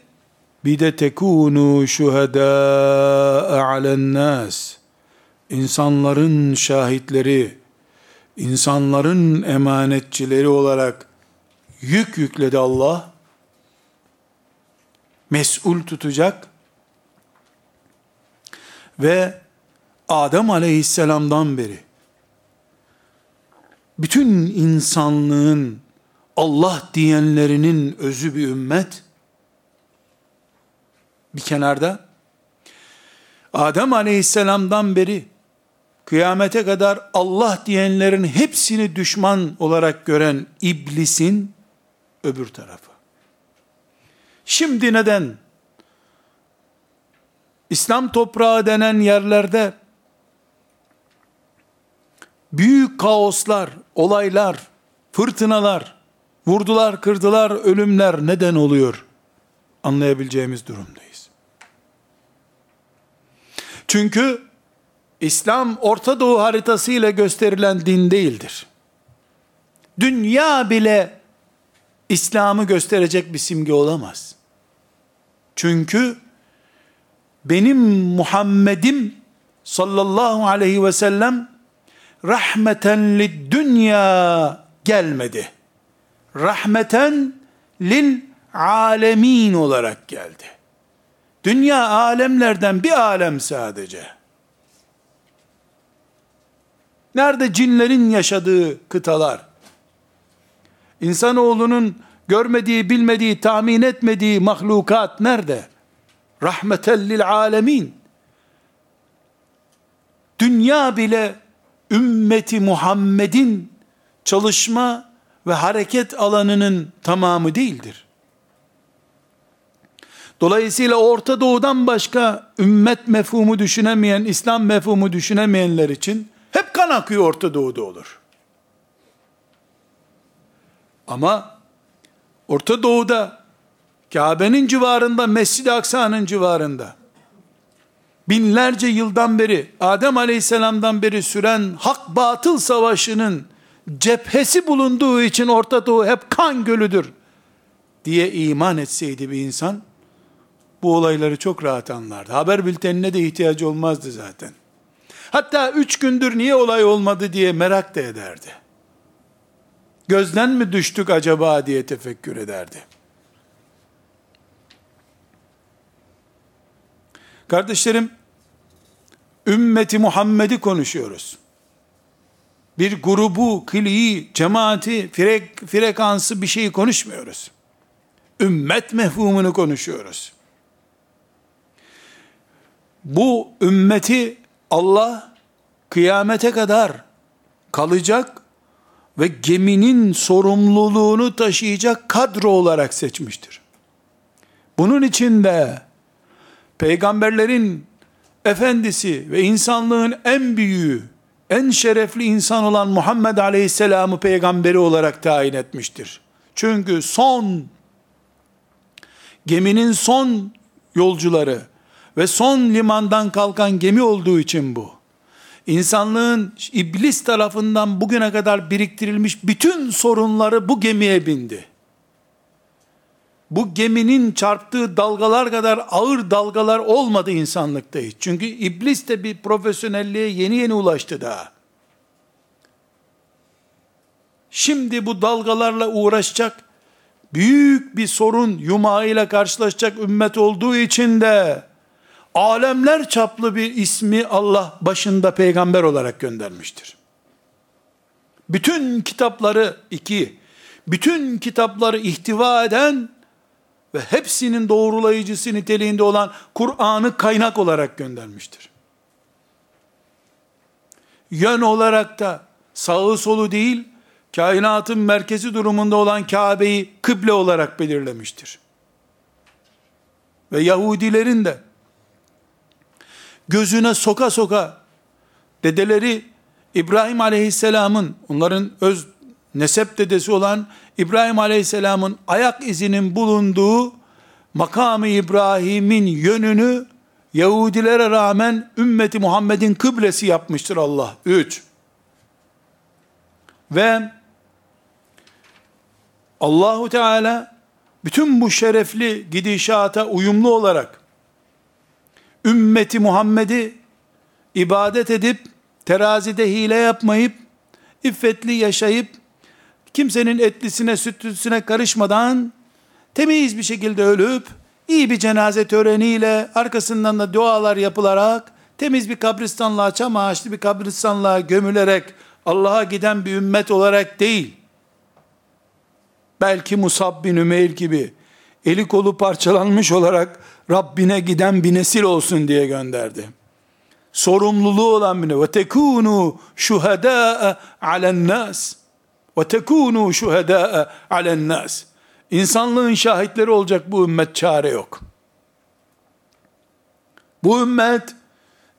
S1: bir de tekunu şuhedâ alen nas. İnsanların şahitleri, insanların emanetçileri olarak yük yükledi Allah. Mesul tutacak. Ve Adem aleyhisselamdan beri bütün insanlığın Allah diyenlerinin özü bir ümmet bir kenarda Adem aleyhisselamdan beri kıyamete kadar Allah diyenlerin hepsini düşman olarak gören iblisin öbür tarafı. Şimdi neden İslam toprağı denen yerlerde büyük kaoslar, olaylar, fırtınalar vurdular, kırdılar, ölümler neden oluyor? Anlayabileceğimiz durumdayız. Çünkü İslam Orta Doğu haritası ile gösterilen din değildir. Dünya bile İslam'ı gösterecek bir simge olamaz. Çünkü benim Muhammed'im sallallahu aleyhi ve sellem rahmeten lid dünya gelmedi. Rahmeten lil alemin olarak geldi. Dünya alemlerden bir alem sadece. Nerede cinlerin yaşadığı kıtalar? İnsanoğlunun görmediği, bilmediği, tahmin etmediği mahlukat nerede? Rahmetellil alemin. Dünya bile ümmeti Muhammed'in çalışma ve hareket alanının tamamı değildir. Dolayısıyla Orta Doğu'dan başka ümmet mefhumu düşünemeyen, İslam mefhumu düşünemeyenler için hep kan akıyor Orta Doğu'da olur. Ama Orta Doğu'da Kabe'nin civarında, Mescid-i Aksa'nın civarında binlerce yıldan beri Adem Aleyhisselam'dan beri süren hak batıl savaşının cephesi bulunduğu için Orta Doğu hep kan gölüdür diye iman etseydi bir insan bu olayları çok rahat anlardı. Haber bültenine de ihtiyacı olmazdı zaten. Hatta üç gündür niye olay olmadı diye merak da ederdi. Gözden mi düştük acaba diye tefekkür ederdi. Kardeşlerim, ümmeti Muhammed'i konuşuyoruz. Bir grubu, kliği, cemaati, frek, frekansı bir şeyi konuşmuyoruz. Ümmet mefhumunu konuşuyoruz. Bu ümmeti Allah kıyamete kadar kalacak ve geminin sorumluluğunu taşıyacak kadro olarak seçmiştir. Bunun içinde peygamberlerin efendisi ve insanlığın en büyüğü, en şerefli insan olan Muhammed Aleyhisselam'ı peygamberi olarak tayin etmiştir. Çünkü son geminin son yolcuları ve son limandan kalkan gemi olduğu için bu. İnsanlığın iblis tarafından bugüne kadar biriktirilmiş bütün sorunları bu gemiye bindi. Bu geminin çarptığı dalgalar kadar ağır dalgalar olmadı insanlıkta hiç. Çünkü iblis de bir profesyonelliğe yeni yeni ulaştı daha. Şimdi bu dalgalarla uğraşacak, büyük bir sorun yumağıyla karşılaşacak ümmet olduğu için de alemler çaplı bir ismi Allah başında peygamber olarak göndermiştir. Bütün kitapları iki, bütün kitapları ihtiva eden ve hepsinin doğrulayıcısı niteliğinde olan Kur'an'ı kaynak olarak göndermiştir. Yön olarak da sağı solu değil, kainatın merkezi durumunda olan Kabe'yi kıble olarak belirlemiştir. Ve Yahudilerin de gözüne soka soka dedeleri İbrahim Aleyhisselam'ın onların öz nesep dedesi olan İbrahim Aleyhisselam'ın ayak izinin bulunduğu makamı İbrahim'in yönünü Yahudilere rağmen ümmeti Muhammed'in kıblesi yapmıştır Allah. Üç. Ve Allahu Teala bütün bu şerefli gidişata uyumlu olarak ümmeti Muhammed'i ibadet edip terazide hile yapmayıp iffetli yaşayıp kimsenin etlisine sütlüsüne karışmadan temiz bir şekilde ölüp iyi bir cenaze töreniyle arkasından da dualar yapılarak temiz bir kabristanlığa çam ağaçlı bir kabristanlığa gömülerek Allah'a giden bir ümmet olarak değil belki Musab bin Ümeyr gibi eli kolu parçalanmış olarak Rabbine giden bir nesil olsun diye gönderdi. Sorumluluğu olan bir tekunu şuhada alen nas ve tekunu şuhada alen nas. İnsanlığın şahitleri olacak bu ümmet çare yok. Bu ümmet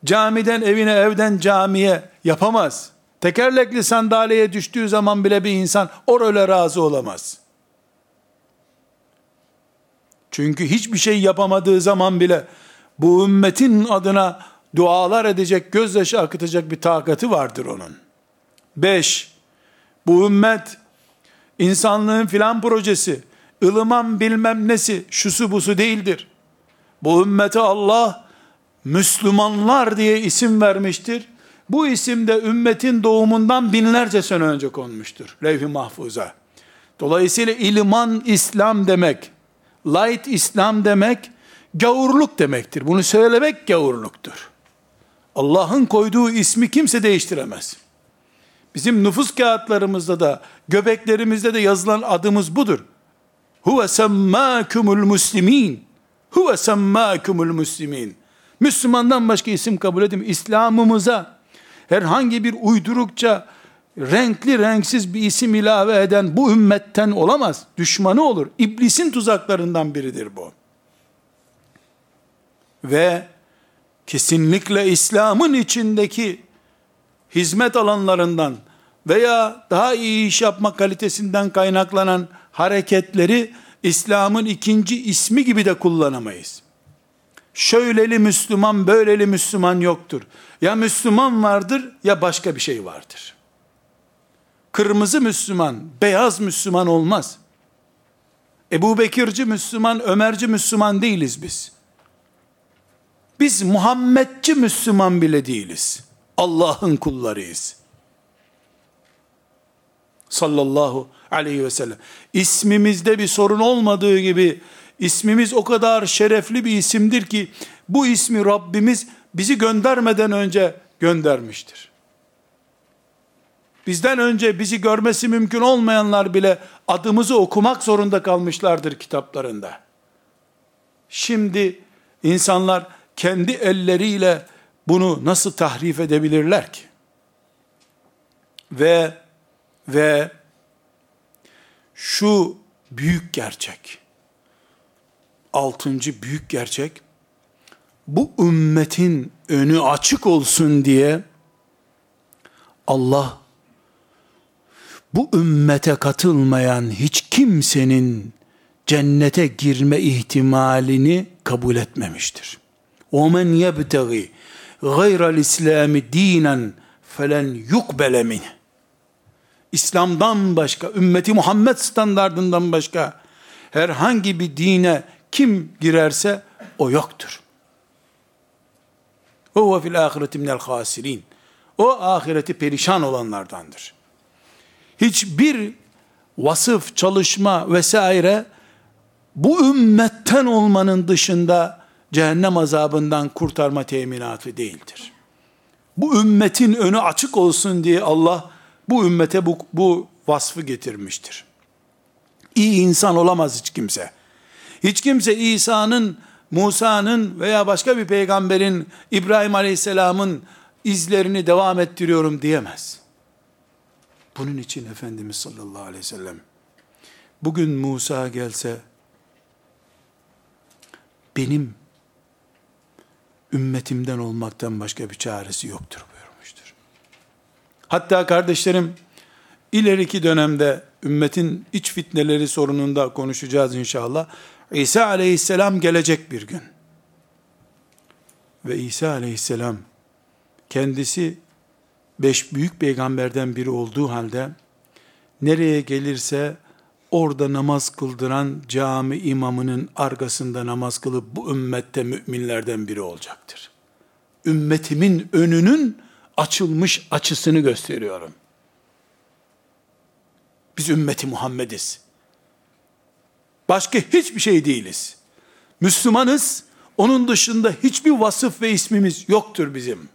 S1: camiden evine, evden camiye yapamaz. Tekerlekli sandalyeye düştüğü zaman bile bir insan o role razı olamaz. Çünkü hiçbir şey yapamadığı zaman bile bu ümmetin adına dualar edecek, gözyaşı akıtacak bir takati vardır onun. Beş, bu ümmet insanlığın filan projesi, ılıman bilmem nesi, şusu busu değildir. Bu ümmete Allah Müslümanlar diye isim vermiştir. Bu isim de ümmetin doğumundan binlerce sene önce konmuştur. Levh-i Mahfuz'a. Dolayısıyla ilman İslam demek, light İslam demek, gavurluk demektir. Bunu söylemek gavurluktur. Allah'ın koyduğu ismi kimse değiştiremez. Bizim nüfus kağıtlarımızda da, göbeklerimizde de yazılan adımız budur. Huve semmâkumul muslimin. Huve semmâkumul muslimin. Müslümandan başka isim kabul edin. İslam'ımıza herhangi bir uydurukça renkli renksiz bir isim ilave eden bu ümmetten olamaz. Düşmanı olur. İblisin tuzaklarından biridir bu. Ve kesinlikle İslam'ın içindeki hizmet alanlarından veya daha iyi iş yapma kalitesinden kaynaklanan hareketleri İslam'ın ikinci ismi gibi de kullanamayız. Şöyleli Müslüman, böyleli Müslüman yoktur. Ya Müslüman vardır ya başka bir şey vardır. Kırmızı Müslüman, beyaz Müslüman olmaz. Ebu Bekirci Müslüman, Ömerci Müslüman değiliz biz. Biz Muhammedci Müslüman bile değiliz. Allah'ın kullarıyız. Sallallahu aleyhi ve sellem. İsmimizde bir sorun olmadığı gibi ismimiz o kadar şerefli bir isimdir ki bu ismi Rabbimiz bizi göndermeden önce göndermiştir. Bizden önce bizi görmesi mümkün olmayanlar bile adımızı okumak zorunda kalmışlardır kitaplarında. Şimdi insanlar kendi elleriyle bunu nasıl tahrif edebilirler ki? Ve ve şu büyük gerçek, altıncı büyük gerçek, bu ümmetin önü açık olsun diye Allah bu ümmete katılmayan hiç kimsenin cennete girme ihtimalini kabul etmemiştir. وَمَنْ يَبْتَغِي غَيْرَ الْاِسْلَامِ دِينًا فَلَنْ يُقْبَلَ مِنْهِ İslam'dan başka, ümmeti Muhammed standardından başka herhangi bir dine kim girerse o yoktur. O ve fil ahireti minel hasirin. O ahireti perişan olanlardandır. Hiçbir vasıf, çalışma vesaire bu ümmetten olmanın dışında cehennem azabından kurtarma teminatı değildir. Bu ümmetin önü açık olsun diye Allah bu ümmete bu, bu vasfı getirmiştir. İyi insan olamaz hiç kimse. Hiç kimse İsa'nın, Musa'nın veya başka bir peygamberin, İbrahim Aleyhisselam'ın izlerini devam ettiriyorum diyemez. Bunun için Efendimiz sallallahu aleyhi ve sellem, bugün Musa gelse, benim ümmetimden olmaktan başka bir çaresi yoktur buyurmuştur. Hatta kardeşlerim, ileriki dönemde ümmetin iç fitneleri sorununda konuşacağız inşallah. İsa aleyhisselam gelecek bir gün. Ve İsa aleyhisselam kendisi beş büyük peygamberden biri olduğu halde nereye gelirse orada namaz kıldıran cami imamının arkasında namaz kılıp bu ümmette müminlerden biri olacaktır. Ümmetimin önünün açılmış açısını gösteriyorum. Biz ümmeti Muhammediz. Başka hiçbir şey değiliz. Müslümanız. Onun dışında hiçbir vasıf ve ismimiz yoktur bizim.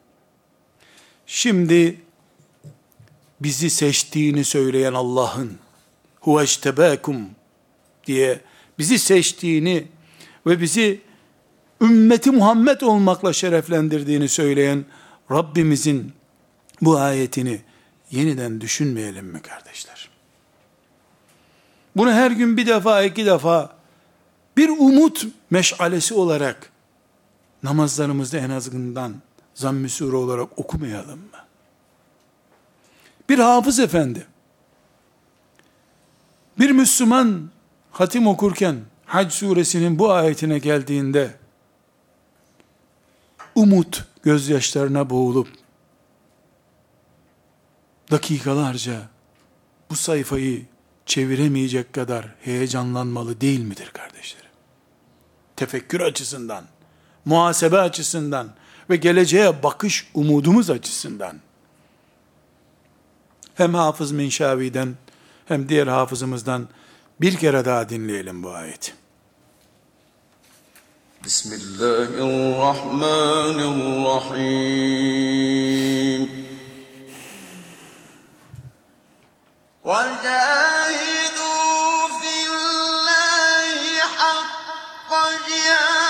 S1: Şimdi bizi seçtiğini söyleyen Allah'ın huveştebâkum diye bizi seçtiğini ve bizi ümmeti Muhammed olmakla şereflendirdiğini söyleyen Rabbimizin bu ayetini yeniden düşünmeyelim mi kardeşler? Bunu her gün bir defa, iki defa bir umut meşalesi olarak namazlarımızda en azından zamm-ı sure olarak okumayalım mı? Bir hafız efendi, bir Müslüman hatim okurken, Hac suresinin bu ayetine geldiğinde umut gözyaşlarına boğulup dakikalarca bu sayfayı çeviremeyecek kadar heyecanlanmalı değil midir kardeşlerim? Tefekkür açısından, muhasebe açısından ve geleceğe bakış umudumuz açısından. Hem Hafız Minşavi'den hem diğer hafızımızdan bir kere daha dinleyelim bu ayeti.
S2: بسم الله الرحمن الرحيم وجاهدوا في الله حق جهاده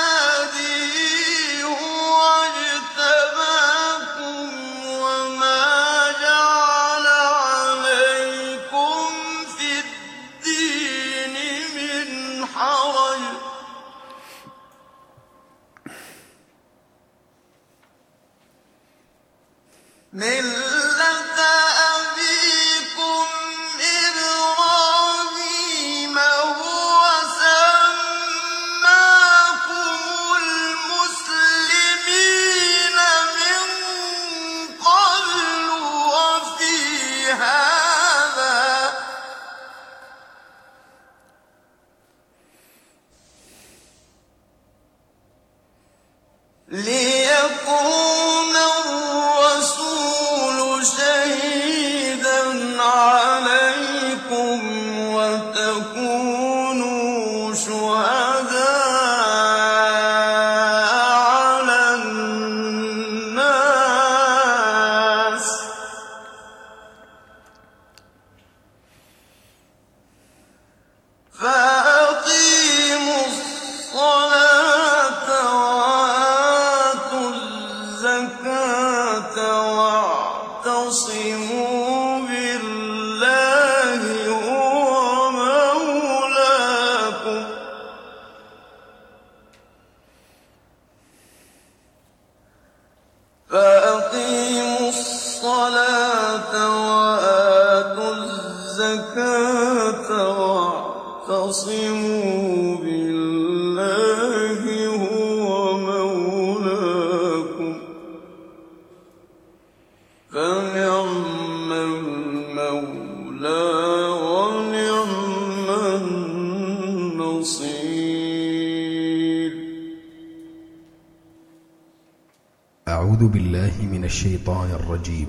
S5: الشيطان الرجيم.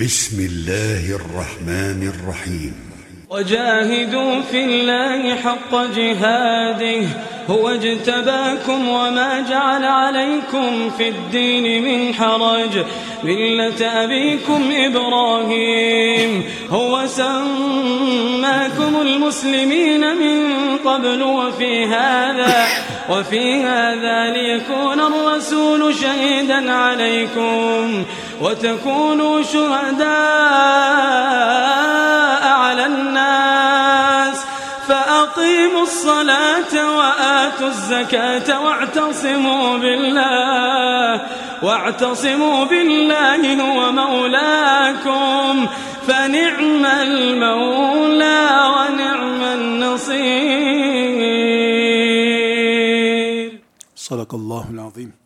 S3: بسم الله الرحمن الرحيم.
S4: وجاهدوا في الله حق جهاده هو اجتباكم وما جعل عليكم في الدين من حرج. ملة أبيكم إبراهيم هو سماكم المسلمين من قبل وفي هذا وفي هذا ليكون الرسول شهيدا عليكم. وتكونوا شهداء على الناس. فأقيموا الصلاة وآتوا الزكاة واعتصموا بالله واعتصموا بالله هو مولاكم. فنعم المولى ونعم النصير.
S1: Sadakallahul azim.